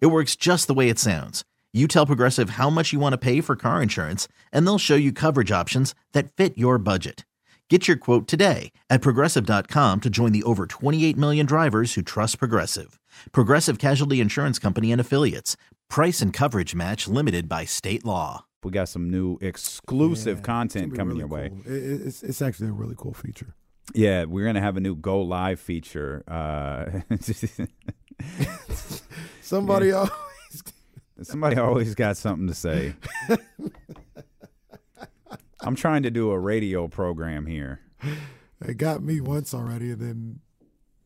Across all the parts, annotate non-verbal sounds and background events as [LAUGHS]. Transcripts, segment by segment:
It works just the way it sounds. You tell Progressive how much you want to pay for car insurance, and they'll show you coverage options that fit your budget. Get your quote today at progressive.com to join the over 28 million drivers who trust Progressive. Progressive Casualty Insurance Company and Affiliates. Price and coverage match limited by state law. We got some new exclusive Yeah, content coming be your way. cool. It- it- it's, it's actually a really cool feature. Yeah, we're gonna have a new go live feature. Uh, [LAUGHS] [LAUGHS] Somebody always [LAUGHS] somebody always got something to say. I'm trying to do a radio program here. it got me once already, and then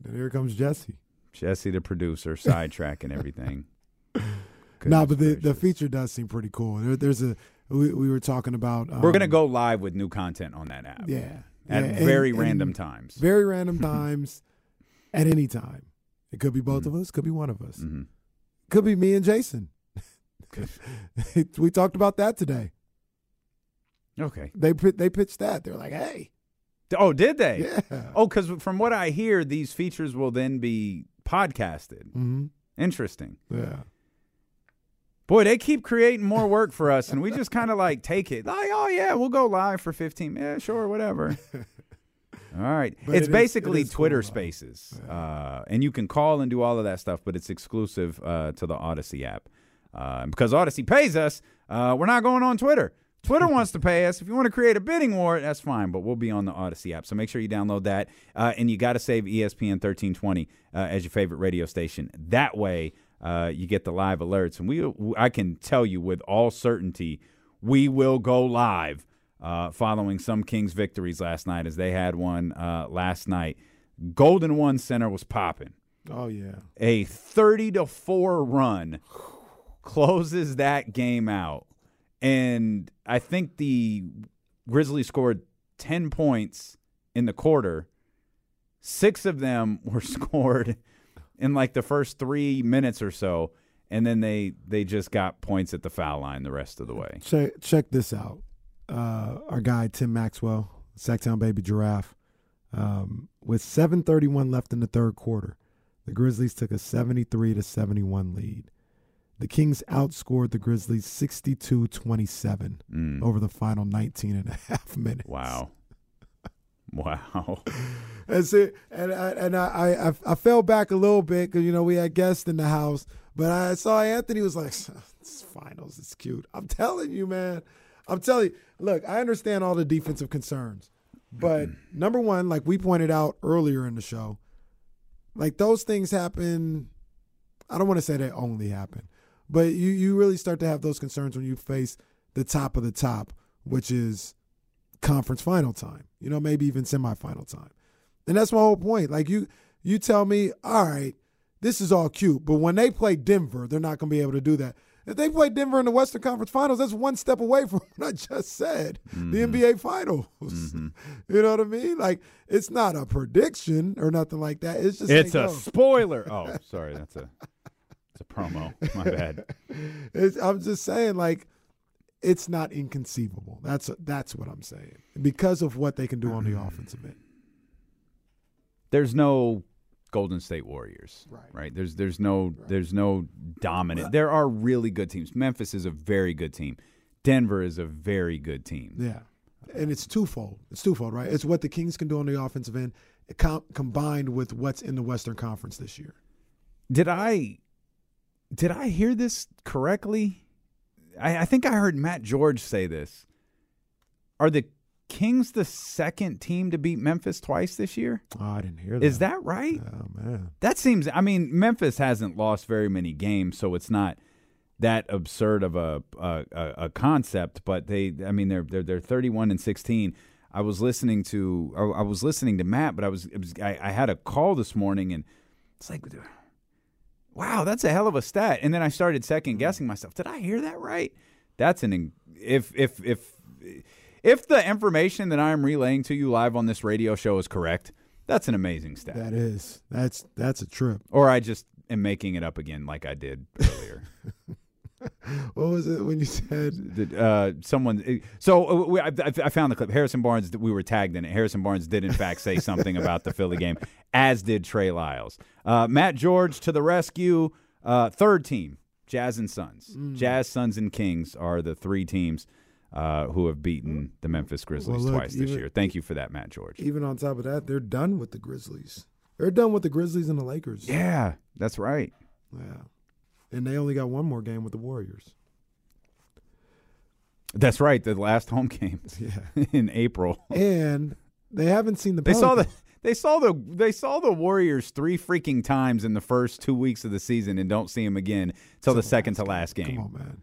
then here comes Jesse. Jesse, the producer, sidetracking everything. [LAUGHS] no, Goodness but the, the feature does seem pretty cool. There, there's a we, we were talking about. Um, We're gonna go live with new content on that app. Yeah, at yeah, very and random times. very random times, at any time. It could be both Mm-hmm. of us. Could be one of us. hmm Could be me and Jason. [LAUGHS] we talked about that today. Okay. They they pitched that. They're like, hey, Oh, did they? yeah. Oh, because from what I hear, these features will then be podcasted. hmm Interesting. Yeah. Boy, they keep creating more work for us, and we just kind of like take it. Like, oh yeah, we'll go live for fifteen. Yeah, sure, whatever. [LAUGHS] All right, But it's it is- basically it is Twitter cool. Spaces, uh, and you can call and do all of that stuff, but it's exclusive uh, to the Odyssey app. Uh, because Odyssey pays us, uh, we're not going on Twitter. Twitter [LAUGHS] wants to pay us. If you want to create a bidding war, that's fine, but we'll be on the Odyssey app. So make sure you download that. Uh, and you got to save ESPN 1320 uh, as your favorite radio station. That way, uh, you get the live alerts. And we, I can tell you with all certainty, we will go live uh, following some Kings victories last night, as they had one uh, last night. Golden One Center was popping Oh yeah. a 30 to 4 run closes that game out and i think the grizzlies scored 10 points in the quarter six of them [LAUGHS] were scored in like the first 3 minutes or so and then they they just got points at the foul line the rest of the way Check check this out. Uh, our guy Tim Maxwell, Sacktown Baby Giraffe, um, with 7:31 left in the third quarter, the Grizzlies took a 73 to 71 lead. The Kings outscored the Grizzlies 62-27 Mm. over the final 19 and a [LAUGHS] half minutes. wow wow [LAUGHS] That's it. And I, and I, I I fell back a little bit because you know we had guests in the house, but I saw Anthony was like, "It's finals, it's cute." I'm telling you, man. I'm telling you. Look, I understand all the defensive concerns, but number one, like we pointed out earlier in the show, like those things happen. I don't want to say they only happen, but you you really start to have those concerns when you face the top of the top, which is conference final time. You know, maybe even semifinal time. And that's my whole point. Like you you tell me, all right, this is all cute, but when they play Denver, they're not going to be able to do that. If they play Denver in the Western Conference Finals, that's one step away from [LAUGHS] what I just said, the mm-hmm. NBA Finals. Mm-hmm. [LAUGHS] You know what I mean? Like it's not a prediction or nothing like that. It's just it's a spoiler oh [LAUGHS] sorry that's a it's a promo my bad It's, I'm just saying, like, it's not inconceivable. That's that's what I'm saying because of what they can do on the mm. offensive end. there's no Golden State Warriors, Right. Right. There's there's no there's no dominant. There are really good teams. Memphis is a very good team. Denver is a very good team. Yeah, and it's twofold. It's twofold, right? It's what the Kings can do on the offensive end, com- combined with what's in the Western Conference this year. Did I did I hear this correctly? I, I think I heard Matt George say this. Are the Kings the second team to beat Memphis twice this year? Oh, I didn't hear that. Is that right? Oh man, That seems. I mean, Memphis hasn't lost very many games, so it's not that absurd of a a, a, concept. But they, I mean, they're they're they're thirty one and sixteen. I was listening to I, was listening to Matt, but I was, was I, I had a call this morning, and it's like wow, that's a hell of a stat. And then I started second guessing myself. Did I hear that right? That's an if if if if the information that I am relaying to you live on this radio show is correct, that's an amazing stat. That is. That's that's a trip. or I just am making it up again like I did earlier. [LAUGHS] [LAUGHS] What was it when you said Did, uh, someone. So uh, we, I, I found the clip. Harrison Barnes. We were tagged in it. Harrison Barnes did in fact say something about the Philly game, [LAUGHS] as did Trey Lyles. Uh, Matt George to the rescue. Uh, third team, Jazz and Suns. Mm. Jazz, Suns, and Kings are the three teams uh, who have beaten the Memphis Grizzlies Well, look, twice this even- year. Thank you for that, Matt George. even on top of that, they're done with the Grizzlies. They're done with the Grizzlies and the Lakers. Yeah, that's right. Yeah. And they only got one more game with the Warriors. That's right. The last home game [LAUGHS] Yeah. [LAUGHS] in April. and they haven't seen the They saw the [LAUGHS] they saw the they saw the Warriors three freaking times in the first two weeks of the season and don't see them again till the second to last game. Come on, man.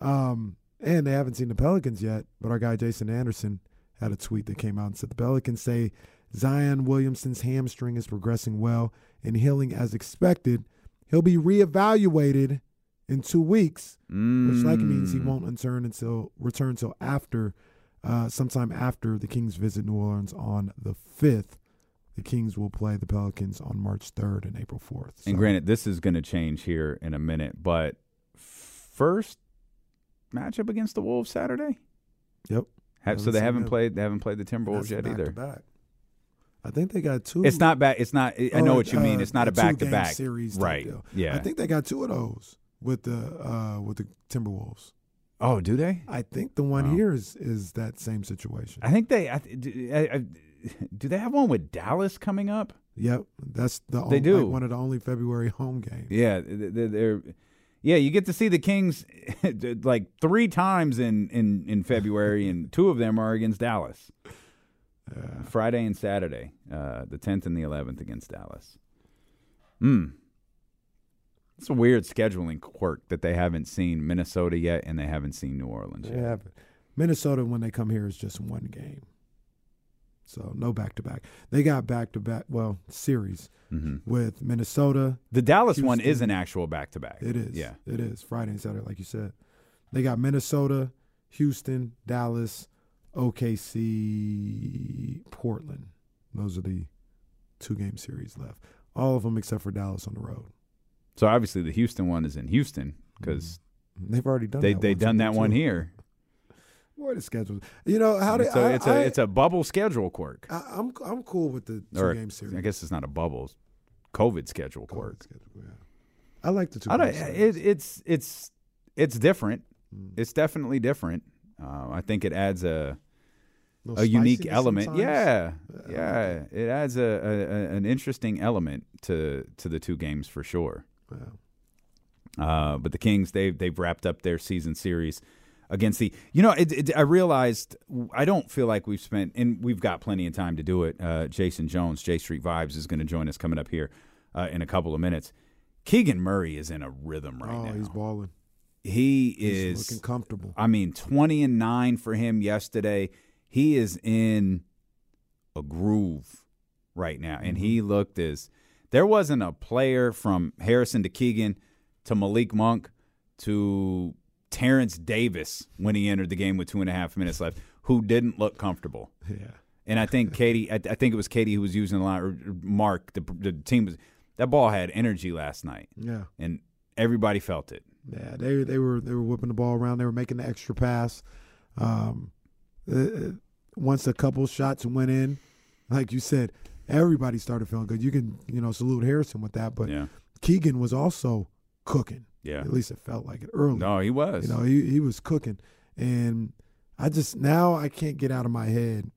Um, and they haven't seen the Pelicans yet, but our guy Jason Anderson had a tweet that came out and said the Pelicans say Zion Williamson's hamstring is progressing well and healing as expected. He'll be reevaluated in two weeks, which likely means he Mm. won't return until return until after, uh, sometime after the Kings visit New Orleans on the fifth. The Kings will play the Pelicans on March third and April fourth. And granted, this is going to change here in a minute, but first matchup against the Wolves Saturday. Yep. Ha- so they haven't played. They haven't played the Timberwolves That's yet either. back. I think they got two. It's not back. It's not. I Oh, know what you mean. uh, It's not a back to back series right? deal. Yeah. I think they got two of those with the uh, with the Timberwolves. oh, do they? I think the one Wow. here is is that same situation. I think they. I, do, I, I, do they have one with Dallas coming up? Yep, that's the They on- do. like one of the only February home games. Yeah, th- th- they're. Yeah, you get to see the Kings [LAUGHS] like three times in, in, in February, and two of them are against Dallas. Friday and Saturday, uh, the 10th and the 11th against Dallas. Hmm. It's a weird scheduling quirk that they haven't seen Minnesota yet, and they haven't seen New Orleans yet. Minnesota when they come here is just one game, so no back to back. They got back to back. Well, series hmm with Minnesota. The Dallas one is an actual back to back. It is. Yeah. It is. Friday and Saturday, like you said. They got Minnesota, Houston, Dallas, OKC, Portland. Those are the two game series left. All of them except for Dallas on the road. So obviously the Houston one is in Houston because They've already done they that they once done that one here. Boy, the schedule. You know how? It's a I, it's a it's a bubble schedule quirk. I, I'm I'm cool with the two or game series. I guess it's not a bubble. it's COVID schedule Cool quirk. schedule, yeah. I like the two. I don't. It, it's it's it's different. Mm. It's definitely different. Uh, I think it adds a Little a unique element. Yeah, Yeah. It adds a, a, a an interesting element to to the two games for sure. Yeah. Uh, but the Kings, they've they've wrapped up their season series against the. You know, it, it, I realized I don't feel like we've spent, and we've got plenty of time to do it. Uh, Jason Jones, J Street Vibes, is going to join us coming up here uh, in a couple of minutes. Keegan Murray is in a rhythm right oh, now. he's balling. he He's is looking comfortable. I mean, 20 and 9 for him yesterday. He is in a groove right now. And Mm-hmm. he looked as there wasn't a player from Harrison to Keegan to Malik Monk to Terrence Davis when he entered the game with two and a half minutes left who didn't look comfortable. Yeah. And I think Katie, I, I think it was Katie who was using a lot, or Mark, the, the team was, that ball had energy last night. Yeah. And everybody felt it. Yeah, they they were they were whipping the ball around. They were making the extra pass. Um, uh, once a couple shots went in, like you said, everybody started feeling good. You can you know salute Harrison with that, but Yeah. Keegan was also cooking. Yeah. At least it felt like it early. No, he was. You know, he he was cooking, and I just now I can't get out of my head,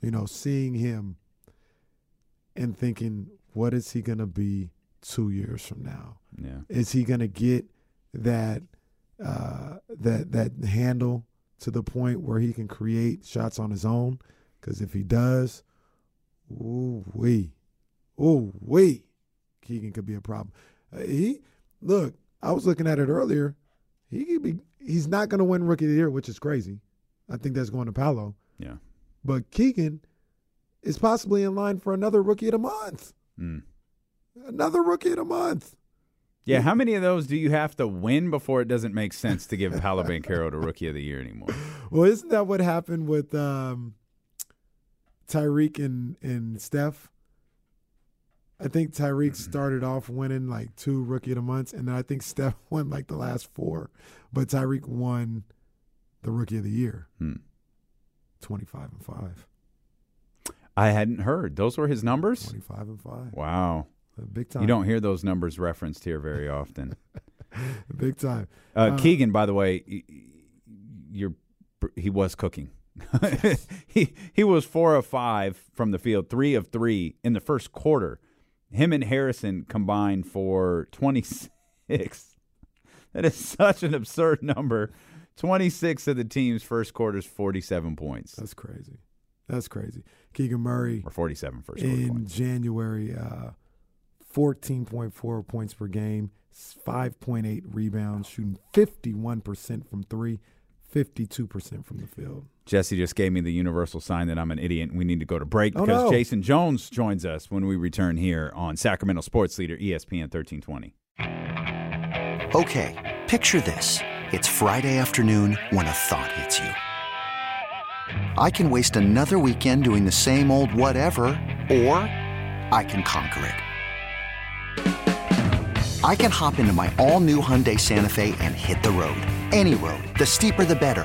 you know, seeing him and thinking, what is he gonna be two years from now? yeah. Is he gonna get that uh, that that handle to the point where he can create shots on his own? Because if he does, ooh wee, ooh wee, Keegan could be a problem. Uh, he look, I was looking at it earlier. He could be. He's not going to win Rookie of the Year, which is crazy. I think that's going to Paolo. Yeah. But Keegan is possibly in line for another Rookie of the Month. Mm. Another Rookie of the Month. Yeah, how many of those do you have to win before it doesn't make sense to give Paolo Banchero the Rookie of the Year anymore? [LAUGHS] Well, isn't that what happened with um, Tyreke and and Steph? I think Tyreke started off winning like two Rookie of the Months, and then I think [LAUGHS] Steph won like the last four, but Tyreke won the Rookie of the Year. Hmm. Twenty-five and five. I hadn't heard. Those were his numbers? Twenty-five and five. Wow. Big time. You don't hear those numbers referenced here very often. [LAUGHS] Big time. Uh, Uh, Keegan, by the way, you're he was cooking. [LAUGHS] he he was four of five from the field, three of three in the first quarter. Him and Harrison combined for twenty six. [LAUGHS] That is such an absurd number. Twenty six of the team's first quarters, forty seven points, That's crazy. That's crazy. Keegan Murray or 47 first quarter in points. January, uh, 14.4 points per game, 5.8 rebounds, shooting 51% from three, 52% from the field. Jesse just gave me the universal sign that I'm an idiot and we need to go to break Oh, because no. Jason Jones joins us when we return here on Sacramento Sports Leader ESPN 1320. Okay, picture this. It's Friday afternoon when a thought hits you. I can waste another weekend doing the same old whatever, or I can conquer it. I can hop into my all new Hyundai Santa Fe and hit the road. Any road. The steeper, the better.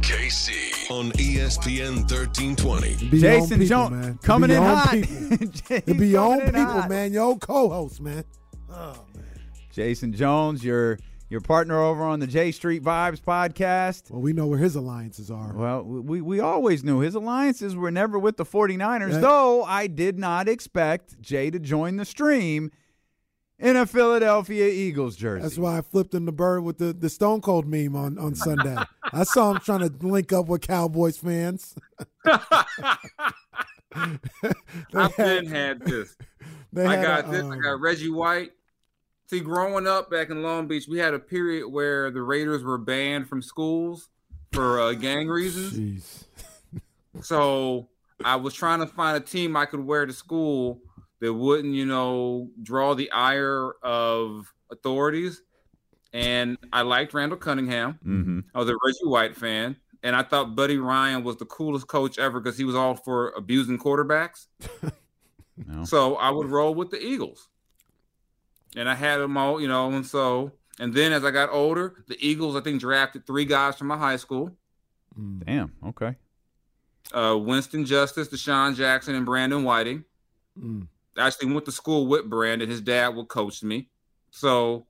KC on ESPN 1320. Be Jason people, Jones man. coming in your own hot. people. [LAUGHS] Jay To be your own people, hot. man. Your own co-host, oh, man. Jason Jones, your your partner over on the J Street Vibes podcast. Well, we know where his alliances are. Well, we, we always knew his alliances were never with the 49ers, Yeah. though I did not expect Jay to join the stream in a Philadelphia Eagles jersey. That's why I flipped him the bird with the, the Stone Cold meme on, on Sunday. [LAUGHS] I saw him trying to link up with Cowboys fans. [LAUGHS] I've had- been had this. [LAUGHS] they I had got a, this. I um, got Reggie White. See, growing up back in Long Beach, we had a period where the Raiders were banned from schools for uh, gang reasons. Jeez. So I was trying to find a team I could wear to school that wouldn't, you know, draw the ire of authorities. And I liked Randall Cunningham. mm-hmm. I was a Reggie White fan. And I thought Buddy Ryan was the coolest coach ever because he was all for abusing quarterbacks. [LAUGHS] No. So I would roll with the Eagles. And I had them all, you know, and so and then as I got older, the Eagles, I think, drafted three guys from my high school. Mm. Damn. Okay. Uh, Winston Justice, DeSean Jackson, and Brandon Whiting. Mm. I actually went to school with Brandon. His dad would coach me. So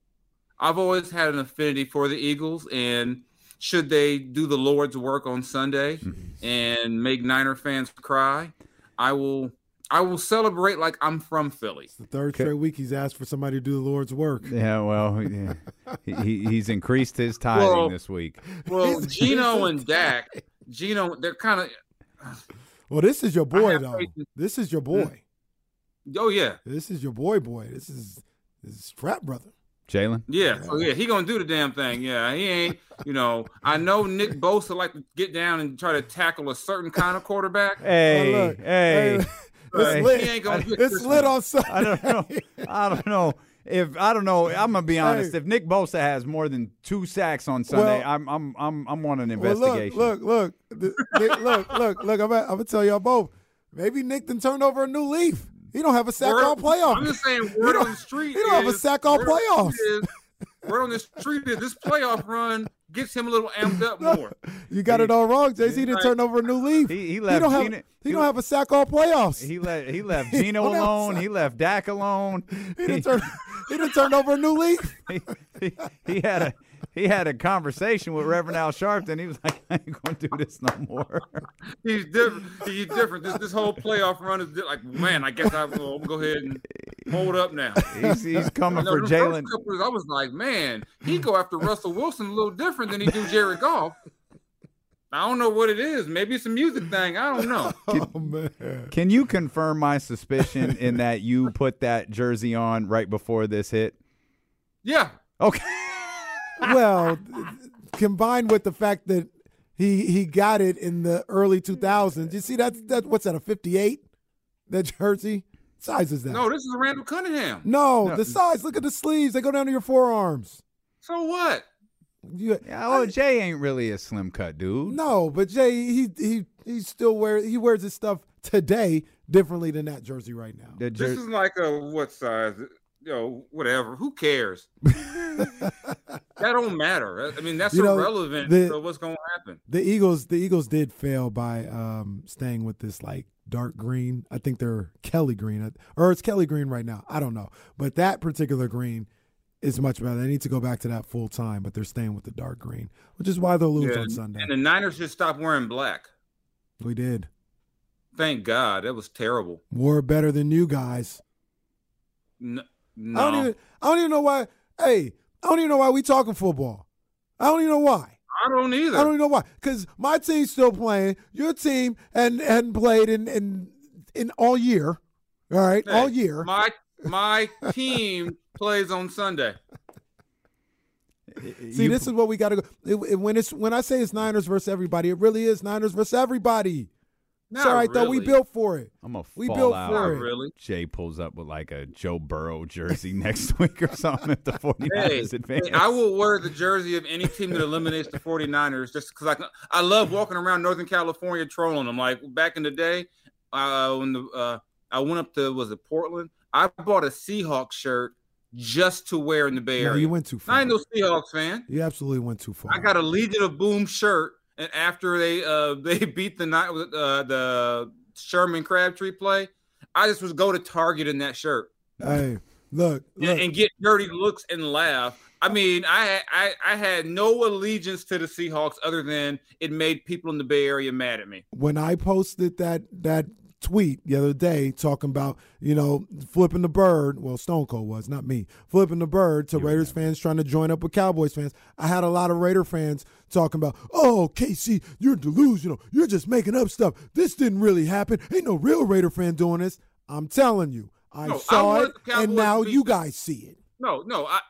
I've always had an affinity for the Eagles. And should they do the Lord's work on Sunday Mm-hmm. and make Niner fans cry, I will I will celebrate like I'm from Philly. The third straight week he's asked for somebody to do the Lord's work. Yeah, well, yeah. he, he, he's increased his [LAUGHS] tithing Well, this week. Well, He's- Geno and Dak, Geno, they're kind of Well, this is your boy though. faith This is your boy. Oh yeah. This is your boy, boy. This is this is frat brother. Jalen? Yeah, so yeah, he gonna do the damn thing. Yeah, he ain't. You know, I know Nick Bosa like to get down and try to tackle a certain kind of quarterback. [LAUGHS] Hey, Oh, look. hey. It's lit. He ain't gonna get It's lit on Sunday. I don't know. I don't know. If I don't know, I'm gonna be honest. Hey. If Nick Bosa has more than two sacks on Sunday, Well- I'm I'm I'm I'm on an Well, investigation. look, look, look, The- Nick, look, look, look. I'm, I'm gonna tell y'all both. Maybe Nick done turned over a new leaf. He don't have a sack Word- all playoff. I'm just saying, He word on the street. he don't have a sack all word on playoffs. is- Word on the street is this playoff run gets him a little amped up more. [LAUGHS] You got it all wrong, JC. He didn't Right. turn over a new leaf. He- he left don't have. Gina- he, he don't have a sack all playoffs. He let he [LAUGHS] left Geno alone. He left Dak alone. He didn't turn. he didn't turn over a new leaf. [LAUGHS] he, he, he had a [LAUGHS] he had a conversation with Reverend Al Sharpton. He was like, I ain't gonna do this no more. [LAUGHS] He's different. He's different. This this whole playoff run is di- like, man. I guess I will go ahead and hold up now. He's he's [LAUGHS] coming I know for Jalen. I was like, man, he go after Russell Wilson a little different than he do Jared Goff. I don't know what it is. Maybe it's a music thing. I don't know. Oh man. Can you confirm my suspicion in that you put that jersey on right before this hit? Yeah. Okay. Well, combined with the fact that he he got it in the early 2000s. You see that that what's that a 58? That jersey size is that? No, this is a Randall Cunningham. no, the size. Look at the sleeves. They go down to your forearms. So what? You, Yeah, oh, well, Jay ain't really a slim cut dude. no, but Jay, he he he still wears he wears his stuff today differently than that jersey right now. The This is like a what size? Yo, know, whatever. Who cares? [LAUGHS] that don't matter. I mean, that's You know, irrelevant the- to what's going to happen. The Eagles, the Eagles did fail by um, staying with this like dark green. I think they're Kelly green, or it's Kelly green right now. I don't know, but that particular green is much better. They need to go back to that full time, but they're staying with the dark green, which is why they'll lose Yeah, on Sunday. And the Niners should stop wearing black. we did. Thank God. That was terrible. More better than you guys. No. I don't even. I don't even know why. Hey, I don't even know why we talking football. I don't even know why. I don't either. I don't even know why. Because my team's still playing. Your team hadn't, hadn't played in, in in all year. All right, Hey, all year. My my [LAUGHS] team plays on Sunday. See, this is what we got to go. It, it- when it's when I say it's Niners versus everybody, it really is Niners versus everybody. It's Not all right though. We really. built for it. I'm gonna we fall built out. for Not it. really. Jay pulls up with like a Joe Burrow jersey [LAUGHS] next week or something if the 49ers Hey, advance. hey, I will wear the jersey of any team that eliminates the 49ers just because I can, I love walking around Northern California trolling them. Like back in the day, uh, when the uh, I went up to was it Portland? I bought a Seahawks shirt just to wear in the Bay No, Area. you went too far. I ain't no Seahawks fan. You absolutely went too far. I got a Legion of Boom shirt, and after they uh [LAUGHS] they beat the night uh, the Sherman Crabtree play, I just was go to Target in that shirt Hey, look, and, look. and get dirty looks and laugh. I mean, I, I I had no allegiance to the Seahawks other than it made people in the Bay Area mad at me. when I posted that that tweet the other day talking about you know flipping the bird. Well, Stone Cold was not me flipping the bird to Raiders fans trying to join up with Cowboys fans. I had a lot of Raider fans talking about, "Oh, KC, you're delusional. You're just making up stuff. This didn't really happen. Ain't no real Raider fan doing this." I'm telling you, I No, saw want it, and now you guys see it. No, no, I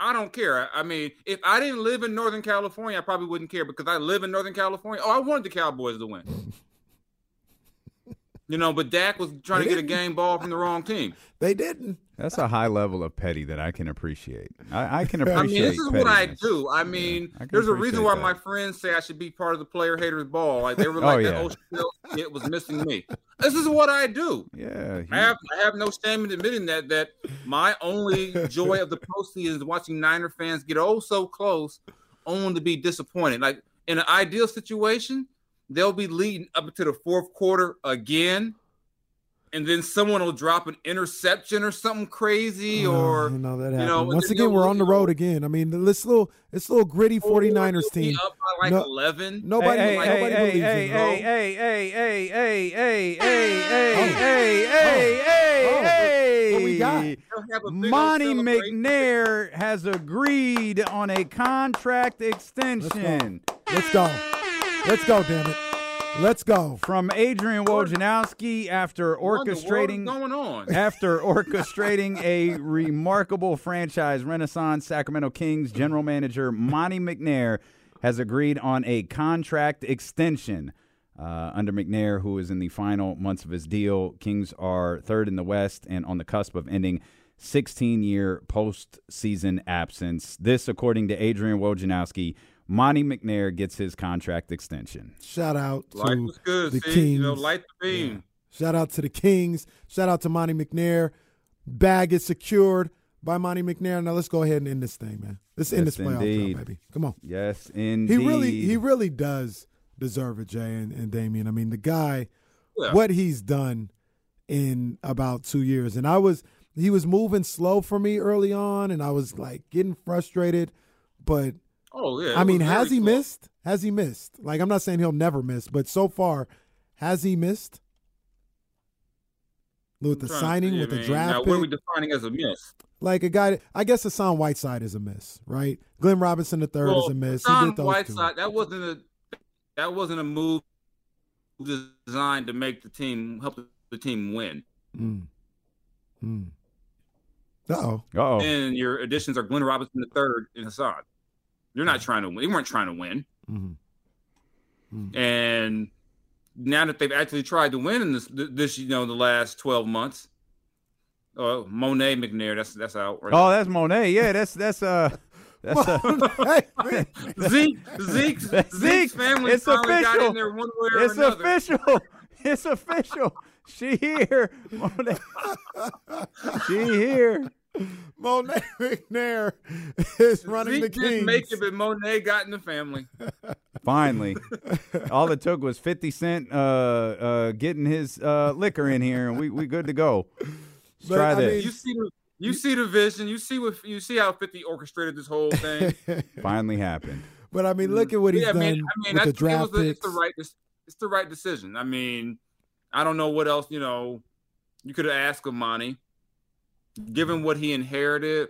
I don't care. I, I mean, if I didn't live in Northern California, I probably wouldn't care because I live in Northern California. Oh, I wanted the Cowboys to win. [LAUGHS] You know, but Dak was trying to get a game ball from the wrong team. They didn't. That's a high level of petty that I can appreciate. I, I can [LAUGHS] I mean, I mean, appreciate. this is what I do. I mean, I there's a reason why that. my friends say I should be part of the player haters ball. Like they were Oh, like yeah. that Ocean Hill shit was missing me. This is what I do. Yeah, he- I have I have no shame in admitting that that my only joy of the postseason is watching Niner fans get oh so close, only to be disappointed. Like in an ideal situation, they'll be leading up to the fourth quarter again, and then someone will drop an interception or something crazy, Oh, or you know that you know, Once again, we're on the road again. I mean, this little, this little gritty 49ers Or you'll be team. up by like No- eleven. Nobody, hey, hey, nobody hey, believes hey, in hey, it. hey, hey, hey, hey, hey, hey, hey, Oh. hey, hey, oh. hey, Oh. hey. What we got? They'll have a big old Monte celebration. McNair has agreed on a contract extension Let's go. Let's go, damn it. Let's go. from Adrian Wojnarowski after What in the orchestrating going on. [LAUGHS] after orchestrating a remarkable franchise renaissance. Sacramento Kings general manager Monte McNair has agreed on a contract extension. Uh, under McNair, who is in the final months of his deal, Kings are third in the West and on the cusp of ending 16 year postseason absence. This, according to Adrian Wojnarowski, Monte McNair gets his contract extension. Shout out to Life was good. the See, Kings. you know, light the beam. Shout out to the Kings. Shout out to Monte McNair. Bag is secured by Monte McNair. Now let's go ahead and end this thing, man. Let's end Yes, this playoff indeed. run, baby. Come on. Yes, indeed. He really, he really does deserve it, Jay and, and Damien. I mean, the guy, Yeah. what he's done in about two years, and I was, he was moving slow for me early on, and I was like getting frustrated, but Oh yeah. I mean, has he slow. missed? Has he missed? Like, I'm not saying he'll never miss, but so far, has he missed? With the I'm signing, see, with the draft Now, pick, what are we defining as a miss? like a guy. I guess Hassan Whiteside is a miss, right? Glenn Robinson the third is a miss. Hassan Whiteside, that wasn't a that wasn't a move designed to make the team help the team win. Mm. Mm. Uh oh. Uh-oh. And your additions are Glenn Robinson the third and Hassan. You're not trying to win. They weren't trying to win. Mm-hmm. And now that they've actually tried to win in this, this you know, the last twelve months, uh, Monet McNair, that's that's out. Right Oh, that's Monet. Yeah, that's that's uh that's uh, [LAUGHS] Hey, Zeke, Zeke's, [LAUGHS] That's Zeke's family It's finally got official. in there one way or it's another. official. [LAUGHS] It's official. She here. Monet. she here. Monet McNair is running Zeke the didn't Kings. make it, but Monet got in the family. Finally, all it took was Fifty Cent uh, uh, getting his uh, liquor in here, and we we good to go. Let's But, try I this. You see the you see the vision. You see what you see how Fifty orchestrated this whole thing. [LAUGHS] Finally happened. But I mean, look at what he's yeah, I done mean, I mean, with the that's, it draft was the, it's picks. the right dec- it's the right decision. I mean, I don't know what else you know. You could have asked of Monte, given what he inherited.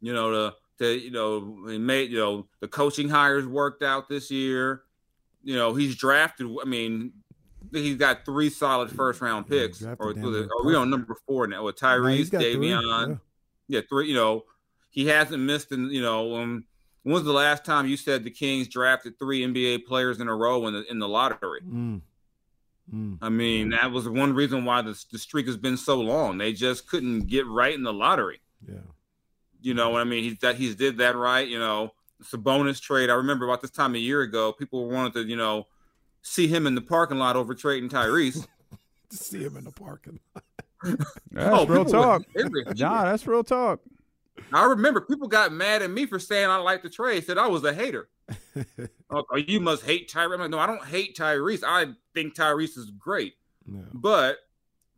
You know the the you know he made you know the coaching hires worked out this year. You know he's drafted. I mean, he's got three solid first round picks. drafted or are we on number four now with No, Tyrese, three, Davion? yeah. yeah, three. You know, he hasn't missed. In you know, um, when was the last time you said the Kings drafted three NBA players in a row in the in the lottery? Mm. Mm. I mean, that was one reason why the the streak has been so long. They just couldn't get right in the lottery. Yeah. You know, what I mean, he's that he's did that right. You know, it's a bonus trade. I remember about this time a year ago, people wanted to, you know, see him in the parking lot over trading Tyrese. [LAUGHS] To see him in the parking lot. [LAUGHS] That's Oh, real talk. angry. John, that's real talk. I remember people got mad at me for saying I liked the trade. Said I was a hater. Oh, you must hate Tyrese. Like, no, I don't hate Tyrese. I think Tyrese is great. Yeah. But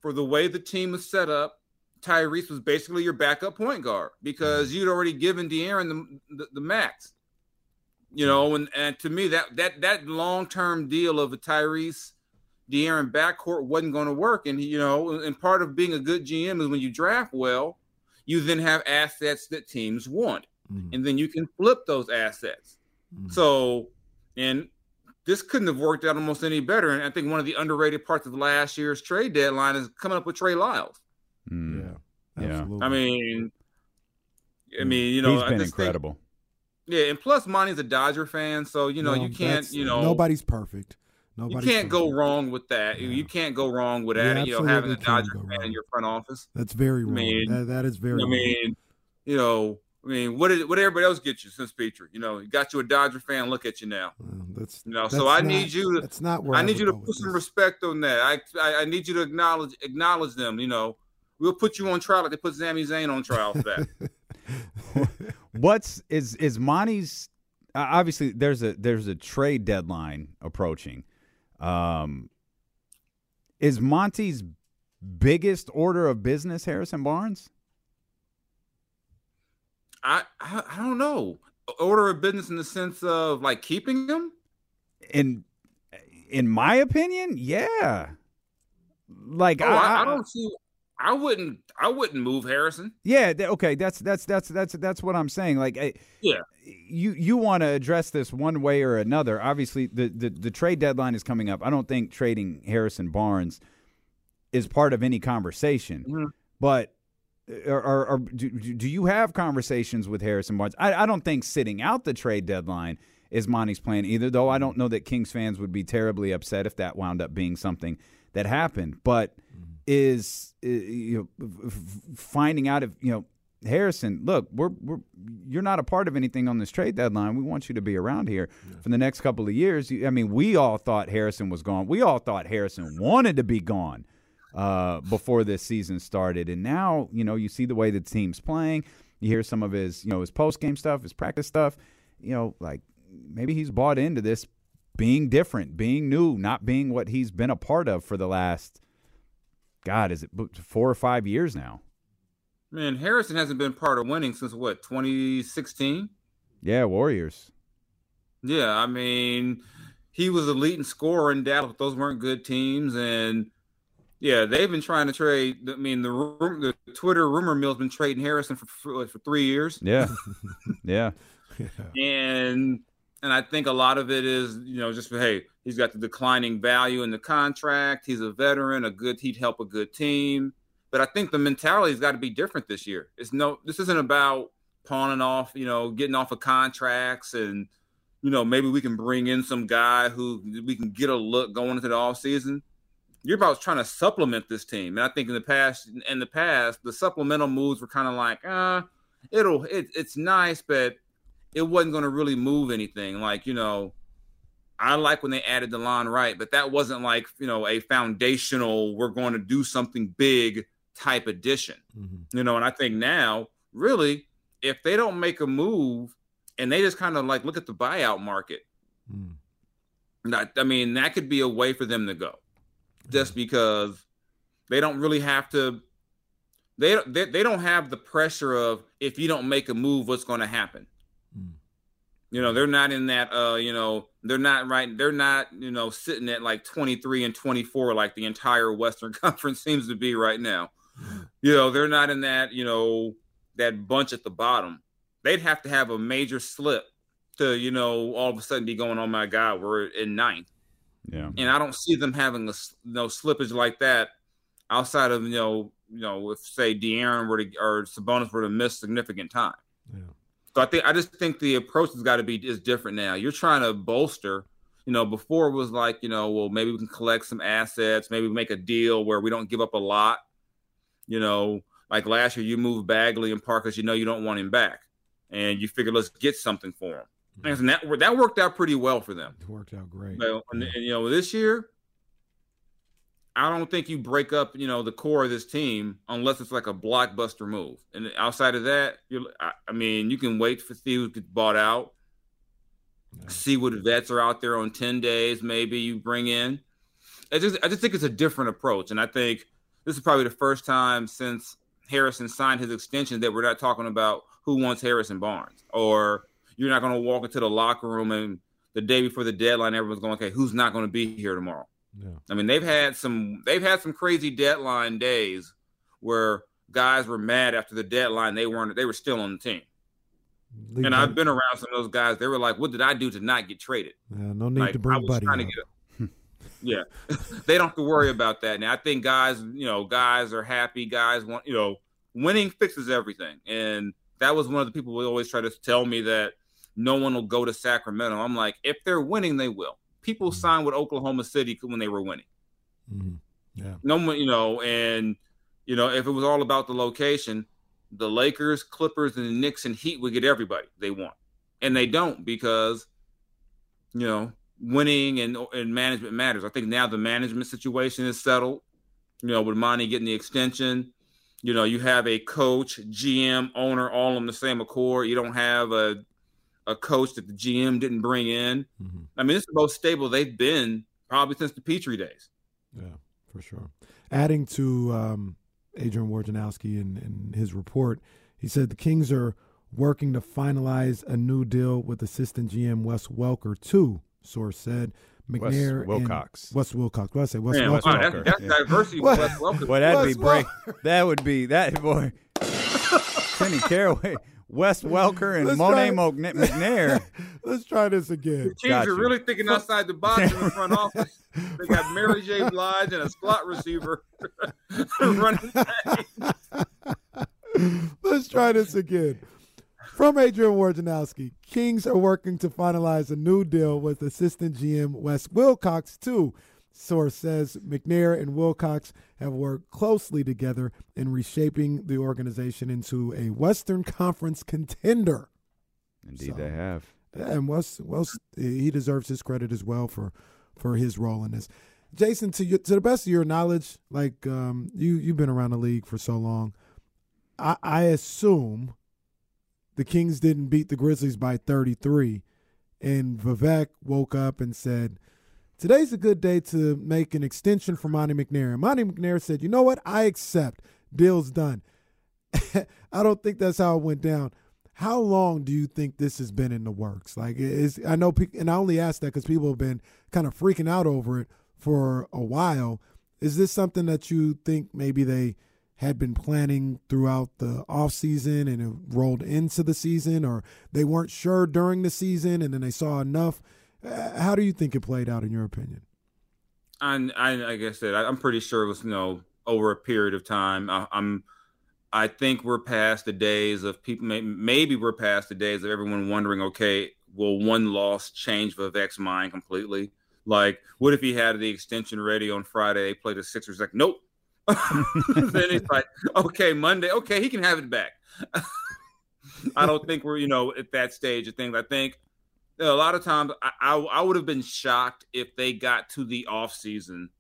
for the way the team was set up, Tyrese was basically your backup point guard because you'd already given De'Aaron the, the, the max. You know, and, and to me that that that long term deal of a Tyrese De'Aaron backcourt wasn't going to work. And you know, and part of being a good GM is when you draft well, you then have assets that teams want, Mm. and then you can flip those assets. Mm. So, and this couldn't have worked out almost any better. And I think one of the underrated parts of last year's trade deadline is coming up with Trey Lyles. Mm. Yeah. Yeah. Absolutely. I mean, I mean, you know, he's been just think- incredible. yeah, and plus Monte's a Dodger fan, so you know No, you can't, you know, nobody's perfect. you can't go perfect. wrong with that. Yeah. You can't go wrong with You that. You know, having a Dodger fan wrong. in your front office. That's very wrong. mean- that, that is very I wrong. mean, you know, I mean, what did what did everybody else get you since Petrie? You know, you got you a Dodger fan. Look at you now. Uh, that's, You know, that's so I not- need you to That's not where I need you to put some this. respect on that. I, I I need you to acknowledge acknowledge them. You know, we'll put you on trial like they put Sami Zayn on trial for that. [LAUGHS] [LAUGHS] What's is is Monte's? Uh, obviously, there's a there's a trade deadline approaching. Um, Is Monte's biggest order of business Harrison Barnes? I, I I don't know. Order of business in the sense of like keeping them. In in my opinion, yeah. Like Oh, I, I, I don't see. I wouldn't. I wouldn't move Harrison. Yeah, okay, that's that's that's that's that's what I'm saying. Like, I, Yeah. you you want to address this one way or another. Obviously, the, the the trade deadline is coming up. I don't think trading Harrison Barnes is part of any conversation. Mhm. But or, or, or do, do you have conversations with Harrison Barnes? I, I don't think sitting out the trade deadline is Monte's plan either. Though I don't know that Kings fans would be terribly upset if that wound up being something that happened. But is uh, you know finding out if you know Harrison, look, we're we're you're not a part of anything on this trade deadline. We want you to be around here for the next couple of years. I mean, we all thought Harrison was gone. We all thought Harrison wanted to be gone uh, before this season started, and now you know you see the way the team's playing. You hear some of his you know his post game stuff, his practice stuff. You know, like maybe he's bought into this being different, being new, not being what he's been a part of for the last God, is it four or five years now? Man, Harrison hasn't been part of winning since what 2016. Yeah, Warriors. Yeah, I mean, he was elite in scorer in Dallas. But those weren't good teams, and yeah, they've been trying to trade. I mean, the room, the Twitter rumor mill's been trading Harrison for for, for three years, [LAUGHS] Yeah, yeah, and and I think a lot of it is you know just hey, he's got the declining value in the contract. He's a veteran, a good. He'd help a good team, but I think the mentality's got to be different this year. It's no, this isn't about pawning off, you know, getting off of contracts and you know, maybe we can bring in some guy who we can get a look going into the off season. You're about trying to supplement this team, and I think in the past, in the past, the supplemental moves were kind of like, uh, it'll, it, it's nice, but it wasn't going to really move anything. Like, you know, I like when they added Delon Wright, but that wasn't like, you know, a foundational, we're going to do something big type addition. You know, and I think now, really, if they don't make a move and they just kind of like look at the buyout market, not, I mean, that could be a way for them to go just because they don't really have to. They, they they don't have the pressure of if you don't make a move, what's going to happen. You know, they're not in that. Uh, you know, they're not right. They're not. You know, sitting at like twenty three and twenty four, like the entire Western [LAUGHS] Conference seems to be right now. You know, they're not in that. You know, that bunch at the bottom. They'd have to have a major slip to, you know, all of a sudden be going, oh my God, we're in ninth. Yeah. And I don't see them having a you know, slippage like that outside of, you know, you know, if say De'Aaron were to or Sabonis were to miss significant time. Yeah. So I think I just think the approach has got to be is different now. You're trying to bolster. You know, before it was like, you know, well, maybe we can collect some assets, maybe make a deal where we don't give up a lot. You know, like last year, you moved Bagley and Parker because you know you don't want him back, and you figure let's get something for him. And that that worked out pretty well for them. It worked out great. And, and, you know, this year, I don't think you break up, you know, the core of this team unless it's like a blockbuster move. And outside of that, you're, I, I mean, you can wait for see who gets bought out, see what vets are out there on ten days. Maybe you bring in. I just, I just think it's a different approach, and I think this is probably the first time since Harrison signed his extension that we're not talking about who wants Harrison Barnes, or you're not going to walk into the locker room and the day before the deadline, everyone's going, okay, who's not going to be here tomorrow? Yeah. I mean, they've had some they've had some crazy deadline days where guys were mad after the deadline they weren't they were still on the team. Leave and I've been around some of those guys. They were like, "What did I do to not get traded?" Yeah, no need Like, to I bring was Buddy trying to get a- [LAUGHS] yeah, [LAUGHS] they don't have to worry about that. Now I think guys, you know, guys are happy. Guys want, you know, winning fixes everything, and that was one of the people who always try to tell me that no one will go to Sacramento. I'm like, if they're winning, they will. People Mm-hmm. signed with Oklahoma City when they were winning. Mm-hmm. Yeah. No one, you know, and you know, if it was all about the location, the Lakers, Clippers, and the Knicks and Heat would get everybody they want, and they don't because, you know, winning and and management matters. I think now the management situation is settled. You know, with Monte getting the extension, you know, you have a coach, GM, owner, all on the same accord. You don't have a a coach that the GM didn't bring in. Mhm. I mean, it's the most stable they've been probably since the Petrie days. Yeah. for sure. Adding to um, Adrian Wojnarowski in, in his report, he said the Kings are working to finalize a new deal with assistant GM Wes Welker too. Source said. McNair Wes Wilcox. And Wes Wilcox. What did I say? Wes Man, Welker. wow, that's, Welker. that's Yeah. diversity. What? [LAUGHS] Wes Welker. Boy, that'd Wes be break. That would be that boy. [LAUGHS] Kenny Caraway, Wes Welker, and Let's Monte try- McNair. [LAUGHS] Let's try this again. Teams Got are really thinking outside the box in the front [LAUGHS] office. They got Mary J. Blige and a slot receiver [LAUGHS] running. Let's try this again. From Adrian Wojnarowski, Kings are working to finalize a new deal with assistant GM Wes Wilcox, too. Source says McNair and Wilcox have worked closely together in reshaping the organization into a Western Conference contender. Indeed, So- they have. And Wes, Wes, he deserves his credit as well for for his role in this. Jason, to your, to the best of your knowledge, like um, you you've been around the league for so long, I, I assume the Kings didn't beat the Grizzlies by 33, and Vivek woke up and said, "Today's a good day to make an extension for Monte McNair." And Monte McNair said, "You know what? I accept. Deal's done." [LAUGHS] I don't think that's how it went down. How long do you think this has been in the works? Like, is I know, and I only ask that because people have been kind of freaking out over it for a while. Is this something that you think maybe they had been planning throughout the off season and it rolled into the season, or they weren't sure during the season and then they saw enough? Uh, How do you think it played out, in your opinion? And I, like I said, I, I'm pretty sure it was you know over a period of time. I, I'm, I think we're past the days of people. may- Maybe we're past the days of everyone wondering, okay, will one loss change Vivek's mind completely? Like, what if he had the extension ready on Friday? They play the Sixers. Like, nope. [LAUGHS] then it's like, okay, Monday, okay, he can have it back. [LAUGHS] I don't think we're, you know, at that stage of things. I think a lot of times I, I, I would have been shocked if they got to the off season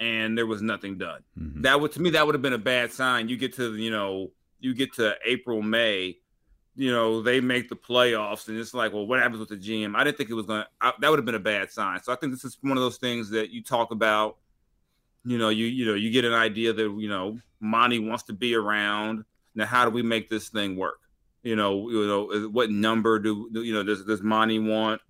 and there was nothing done. Mhm. That would to me that would have been a bad sign. You get to you know you get to April May, you know they make the playoffs and it's like well what happens with the GM? I didn't think it was going. to That would have been a bad sign. So I think this is one of those things that you talk about. You know you you know you get an idea that you know Monte wants to be around. Now how do we make this thing work? You know you know what number do you know does does Monte want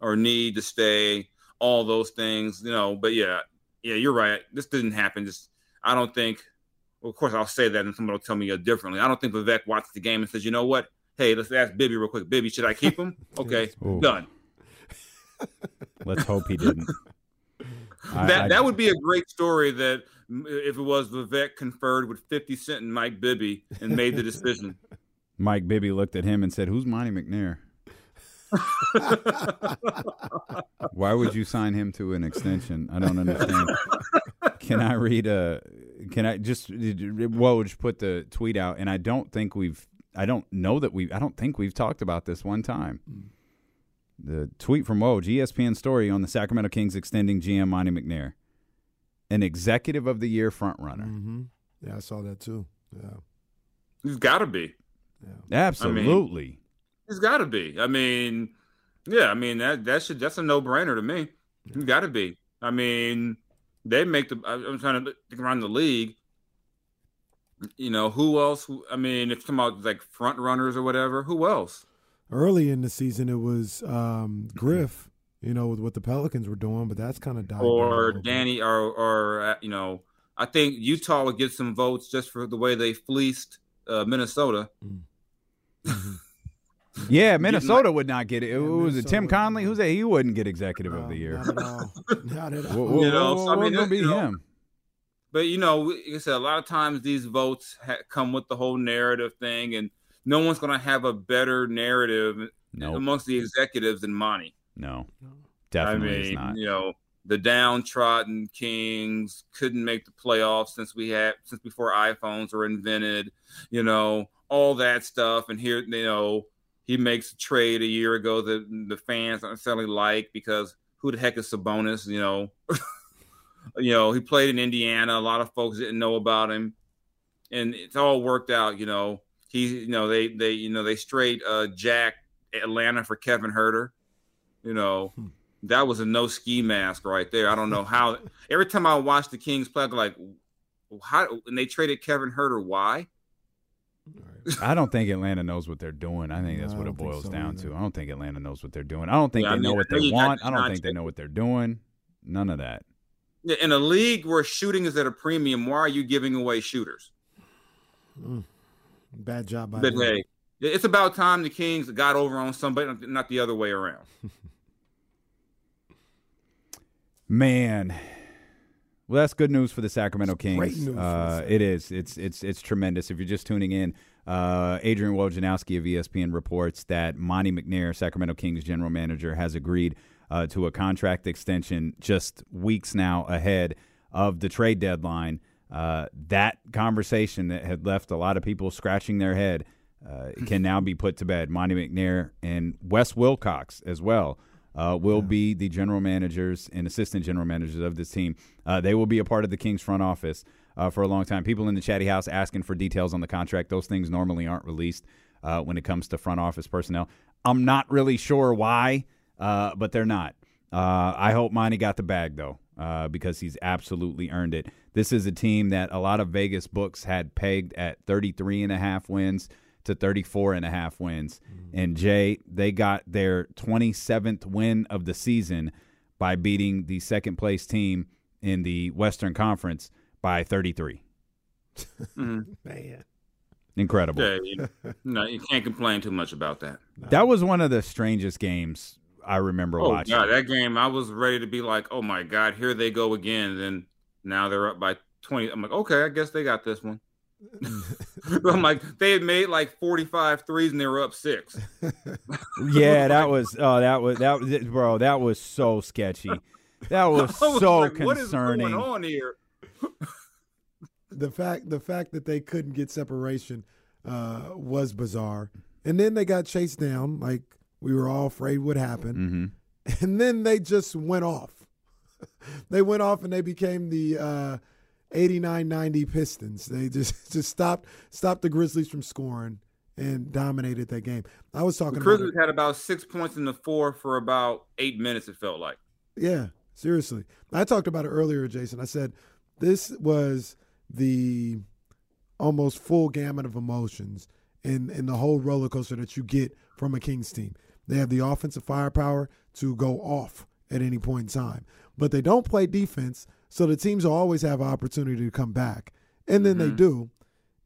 or need to stay? All those things, you know. But yeah, yeah, you're right. This didn't happen. Just I don't think. Well, of course, I'll say that, and somebody will tell me differently. I don't think Vivek watches the game and says, "You know what? Hey, let's ask Bibby real quick. Bibby, should I keep him? [LAUGHS] Okay, Ooh. done." Let's hope he didn't. [LAUGHS] I- that I- that would be a great story. That if it was Vivek conferred with Fifty Cent and Mike Bibby and made the decision. [LAUGHS] Mike Bibby looked at him and said, "Who's Monte McNair? [LAUGHS] Why would you sign him to an extension? I don't understand." Can I read a? Can I just? Woj put the tweet out, and I don't think we've. I don't know that we. I don't think we've talked about this one time. The tweet from Woj, ESPN story on the Sacramento Kings extending GM Monte McNair, an executive of the year frontrunner. Mm-hmm. Yeah, I saw that too. Yeah. He's got to be. Absolutely. He's got to be. I mean, yeah. I mean that that should that's a no brainer to me. He's got to be. I mean, they make the. I- I'm trying to think around the league. You know who else? I mean, if talking about like front runners or whatever, who else? Early in the season, it was um, Griff, you know, with what the Pelicans were doing, but that's kind of died or. Danny, or or uh, you know, I think Utah would get some votes just for the way they fleeced uh, Minnesota. Yeah, [LAUGHS] Minnesota would not get it. Yeah, was it Tim Connelly? Who's that? He wouldn't get executive of the year. Not at all. [LAUGHS] Not at all. Whoa, whoa, You know, whoa, so I mean, gonna be you know, him. But you know, like I said, a lot of times these votes ha- come with the whole narrative thing, and no one's going to have a better narrative No, amongst the executives than Monte. no, No. definitely I is mean, not. you know, the downtrodden Kings couldn't make the playoffs since we had since before iPhones were invented. You know, all that stuff, and here, you know, he makes a trade a year ago that the fans don't necessarily like because who the heck is Sabonis? You know, [LAUGHS] you know, he played in Indiana. A lot of folks didn't know about him, and it's all worked out. You know, he, you know, they, they, you know, they straight uh, Jack Atlanta for Kevin Huerter. You know, that was a no ski mask right there. I don't know how. [LAUGHS] Every time I watch the Kings play, I'm like, how? And they traded Kevin Huerter. Why? I don't think Atlanta knows what they're doing. I think that's No, what it boils so down either. to. I don't think Atlanta knows what they're doing. I don't think Yeah, I they know what they want. I don't think they know what they're doing. None of that. In a league where shooting is at a premium, why are you giving away shooters? Mm. Bad job by But them. hey, it's about time the Kings got over on somebody, not the other way around. Man. Well, that's good news for the Sacramento Kings. great news Uh, it is. It's it's it's tremendous. If you're just tuning in, uh, Adrian Wojnarowski of ESPN reports that Monte McNair, Sacramento Kings general manager, has agreed uh, to a contract extension just weeks now ahead of the trade deadline. Uh, that conversation that had left a lot of people scratching their head uh, can [LAUGHS] now be put to bed. Monte McNair and Wes Wilcox as well uh, will be the general managers and assistant general managers of this team. Uh, they will be a part of the Kings front office uh, for a long time. People in the chatty house asking for details on the contract. Those things normally aren't released uh, when it comes to front office personnel. I'm not really sure why, uh, but they're not. Uh, I hope Monte got the bag though, uh, because he's absolutely earned it. This is a team that a lot of Vegas books had pegged at 33 and a half wins to 34 and a half wins. And Jay, they got their 27th win of the season by beating the second place team in the Western Conference by 33. Mhm. [LAUGHS] Man. Incredible. Yeah, you, no, you can't complain too much about that. That was one of the strangest games I remember Oh watching. god, that game I was ready to be like, oh my god, here they go again. Then now they're up by twenty. I'm like, okay, I guess they got this one. I'm like, they had made like 45 threes and they were up six. [LAUGHS] yeah, that was oh that was that was bro, that was so sketchy. That [LAUGHS] was was so like, what is concerning. going on here? [LAUGHS] the fact the fact that they couldn't get separation uh, was bizarre. And then they got chased down, like we were all afraid would happen. Mm-hmm. And then they just went off. they went off and they became the uh, 89-90 Pistons. They just [LAUGHS] just stopped stopped the Grizzlies from scoring and dominated that game. I was The talking about Grizzlies had about six points in the four for about eight minutes. It felt like. Yeah, seriously. I talked about it earlier, Jason. I said this was the almost full gamut of emotions in, in the whole roller coaster that you get from a Kings team. They have the offensive firepower to go off at any point in time, but they don't play defense, so the teams always have an opportunity to come back. And then they mm-hmm. do.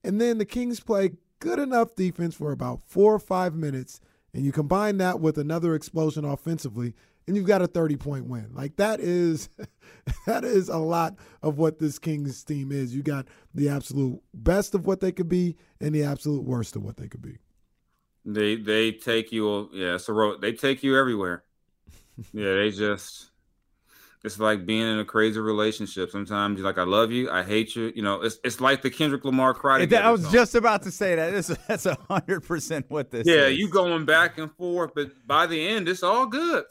And then the Kings play good enough defense for about four or five minutes, and you combine that with another explosion offensively, and you've got a 30 point win. Like that is [LAUGHS] that is a lot of what this Kings team is. You got the absolute best of what they could be and the absolute worst of what they could be. They they take you yeah, road. They take you everywhere. [LAUGHS] yeah, they just it's like being in a crazy relationship. Sometimes you're like, I love you, I hate you. You know, it's it's like the Kendrick Lamar cry. I was song. just about to say that. This, that's a hundred percent what this yeah, is. you going back and forth, but by the end, it's all good.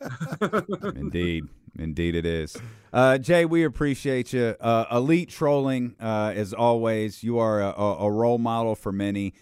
[LAUGHS] Indeed. Indeed, it is. Uh, Jay, we appreciate you. Uh, elite trolling, uh, as always. You are a, a, a role model for many,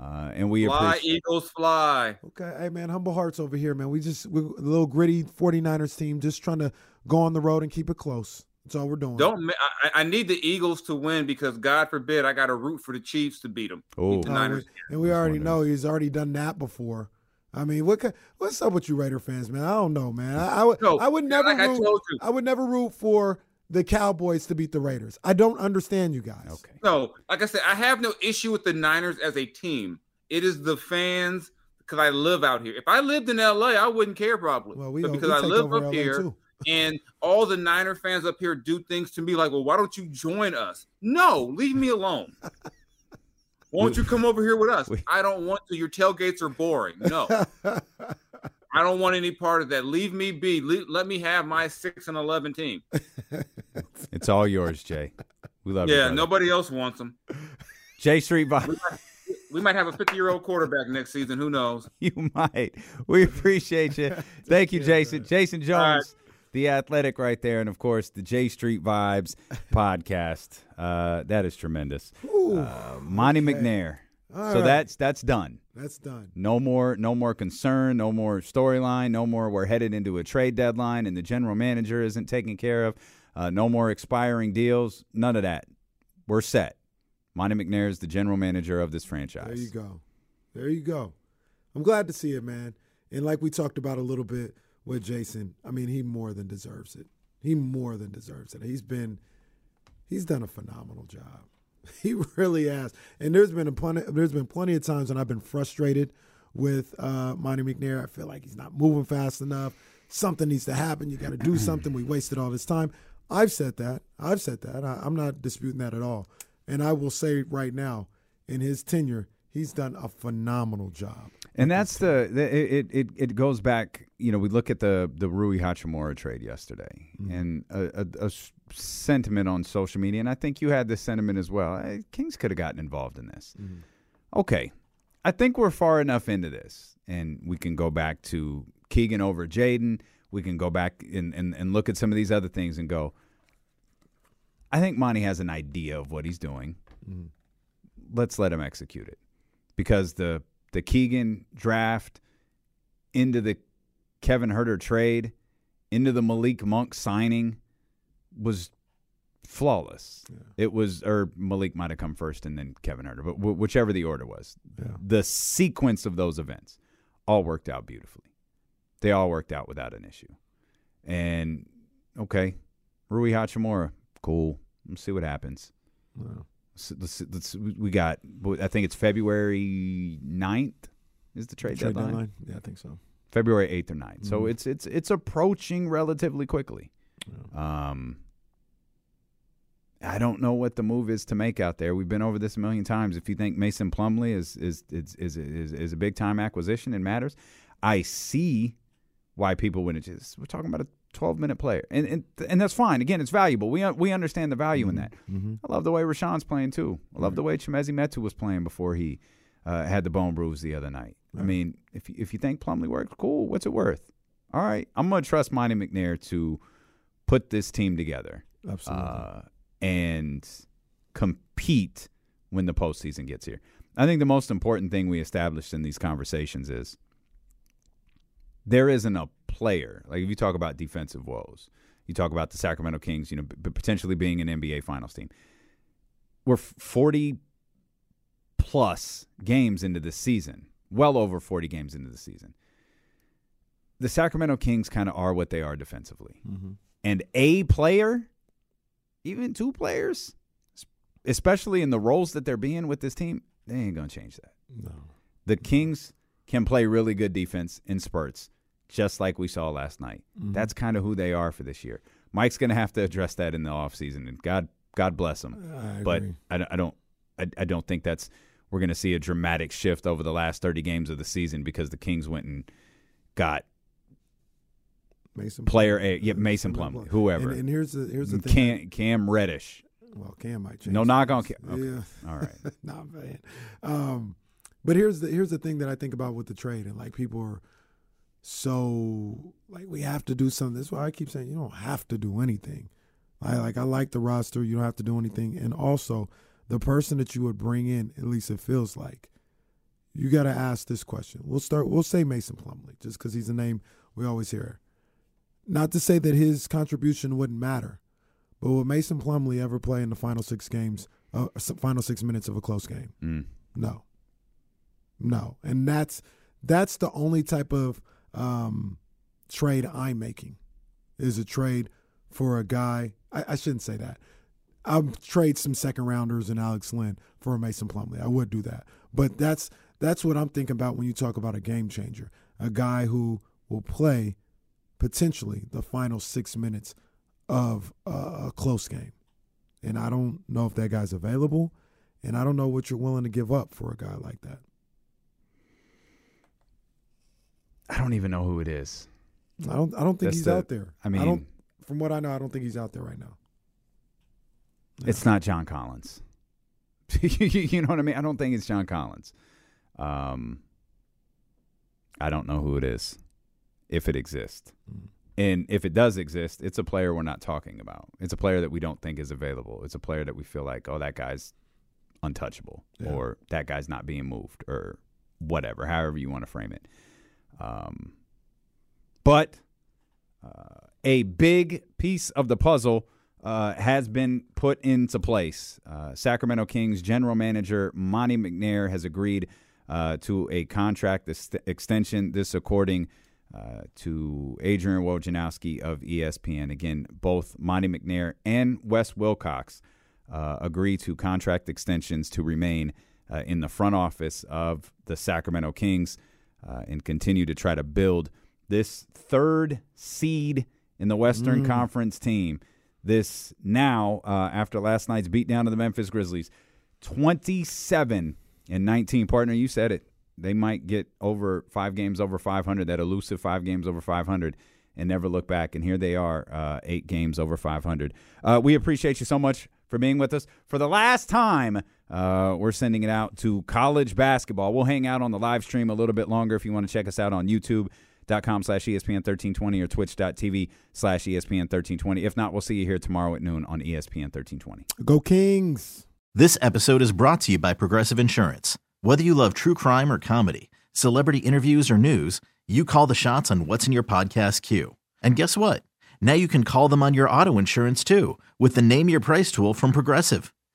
uh, and we Fly, appreciate. Eagles, fly. Okay, hey man, humble hearts over here, man. We just we're a little gritty 49ers team, just trying to go on the road and keep it close. That's all we're doing. Don't I, I need the Eagles to win because God forbid I got to root for the Chiefs to beat them. Oh, the Uh, Niners. we- and we already know he's already done that before. I mean, what what's up with you Raider fans, man? I don't know, man. I, I would No, I would never like I root, told you. I would never root for the Cowboys to beat the Raiders. I don't understand you guys. okay. No, like I said, I have no issue with the Niners as a team. It is the fans because I live out here. If I lived in LA, I wouldn't care probably. Well, we but we because I live up LA here too. [LAUGHS] and all the Niner fans up here do things to me like, well, why don't you join us? No, leave me alone. [LAUGHS] Why don't you come over here with us? I don't want to. Your tailgates are boring. No, [LAUGHS] I don't want any part of that. Leave me be. Le- let me have my six and eleven team. [LAUGHS] It's all yours, Jay. We love you. Yeah, brother. nobody else wants them. J Street Vibe. We might have a fifty-year-old quarterback next season. Who knows? [LAUGHS] You might. We appreciate you. [LAUGHS] Thank you, Jason. Jason Jones, right. the athletic, right there, and of course the J Street Vibes podcast. Uh, that is tremendous. Ooh, Uh, Monte okay. McNair. All so right. that's that's done. That's done. No more, no more concern, no more storyline, no more. We're headed into a trade deadline, and the general manager isn't taken care of. Uh, no more expiring deals. None of that. We're set. Monte McNair is the general manager of this franchise. There you go. There you go. I'm glad to see it, man. And like we talked about a little bit with Jason, I mean, he more than deserves it. He more than deserves it. He's been, he's done a phenomenal job. [LAUGHS] He really has. And there's been a plenty, there's been plenty of times when I've been frustrated with uh, Monte McNair. I feel like he's not moving fast enough. Something needs to happen. You got to do something. We wasted all this time. I've said that. I've said that. I, I'm not disputing that at all. And I will say right now, in his tenure, he's done a phenomenal job. And that's the, the it, it it goes back. You know, we look at the the Rui Hachimura trade yesterday, mm-hmm. and a sentiment on social media, and I think you had this sentiment as well. Hey, Kings could have gotten involved in this. Mm-hmm. Okay, I think we're far enough into this, and we can go back to Keegan over Jaden. We can go back and, and, and look at some of these other things and go. I think Monte has an idea of what he's doing. Mm-hmm. Let's let him execute it, because the the Keegan draft into the Kevin Huerter trade into the Malik Monk signing was flawless. It was, or Malik might have come first and then Kevin Huerter, but w- whichever the order was, the sequence of those events all worked out beautifully. They all worked out without an issue. And okay, Rui Hachimura, cool. Let's see what happens. Let's, let's, let's, we got, I think it's February 9th is the trade, Trade deadline. deadline? Yeah, I think so. February 8th or 9th. Mm-hmm. So it's it's it's approaching relatively quickly. Um I don't know what the move is to make out there. We've been over this a million times. If you think Mason Plumlee is is is is is, is a big time acquisition and matters, I see why people wouldn't just we're talking about a 12 minute player. And and and that's fine. Again, it's valuable. We we understand the value in that. I love the way Richaun's playing too. I love the way Chimezie Metu was playing before he uh, had the bone bruise the other night. I mean, if you, if you think Plumlee works, cool. What's it worth? All right, I'm gonna trust Monte McNair to put this team together Absolutely. uh, and compete when the postseason gets here. I think the most important thing we established in these conversations is there isn't a player like if you talk about defensive woes, you talk about the Sacramento Kings, you know, b- potentially being an NBA Finals team. We're 40 plus games into the season, well over 40 games into the season. The Sacramento Kings kind of are what they are defensively. Mm-hmm. And a player, even two players, especially in the roles that they're being with this team, they ain't going to change that. no. The Kings can play really good defense in spurts, just like we saw last night. That's kind of who they are for this year. Mike's going to have to address that in the offseason, and God, God bless him. I but. I, don't- I don't, I, I don't think that's we're going to see a dramatic shift over the last thirty games of the season because the Kings went and got Mason player Plumlee. A, yeah, Mason Plumlee, whoever, And, and here's the here's the thing. Cam, Cam Reddish. well, Cam might change. No knock on. Cam. Okay. Yeah. All right. [LAUGHS] not bad. Um, but here's the here's the thing that I think about with the trade, and like people are so like we have to do something. That's why I keep saying you don't have to do anything. I like I like the roster. You don't have to do anything, and also the person that you would bring in, at least it feels like, you got to ask this question. We'll start. We'll say Mason Plumlee, just because he's a name we always hear. Not to say that his contribution wouldn't matter, but will Mason Plumlee ever play in the final six games, uh, final six minutes of a close game? Mm. No, no, and that's that's the only type of um, trade I'm making is a trade for a guy. I, I shouldn't say that. I'll trade some second rounders and Alex Len for a Mason Plumlee. I would do that, but that's that's what I'm thinking about when you talk about a game changer, a guy who will play potentially the final six minutes of a, a close game. And I don't know if that guy's available, and I don't know what you're willing to give up for a guy like that. I don't even know who it is. I don't. I don't think That's he's the- out there. I mean- don't. From what I know, I don't think he's out there right now. It's not John Collins. [LAUGHS] you know what I mean? I don't think it's John Collins. Um, I don't know who it is, if it exists. And if it does exist, it's a player we're not talking about. It's a player that we don't think is available. It's a player that we feel like, oh, that guy's untouchable or that guy's not being moved or whatever, however you want to frame it. Um, but uh, a big piece of the puzzle uh, has been put into place. Uh, Sacramento Kings general manager Monte McNair has agreed uh, to a contract ex- extension. This, according uh, to Adrian Wojnarowski of ESPN. Again, both Monte McNair and Wes Wilcox uh, agree to contract extensions to remain in the front office of the Sacramento Kings and continue to try to build this third seed in the Western Conference team. This now, uh, after last night's beatdown of the Memphis Grizzlies, 27 and 19. Partner, you said it. They might get over five games over 500, that elusive five games over 500, and never look back. And here they are, uh, eight games over 500. Uh, we appreciate you so much for being with us. For the last time, uh, we're sending it out to college basketball. We'll hang out on the live stream a little bit longer if you want to check us out on YouTube dot com slash ESPN 1320 or twitch.tv slash ESPN 1320. If not, we'll see you here tomorrow at noon on ESPN 1320. Go Kings. This episode is brought to you by Progressive Insurance. Whether you love true crime or comedy, celebrity interviews or news, you call the shots on what's in your podcast queue. And guess what? Now you can call them on your auto insurance too with the Name Your Price tool from Progressive.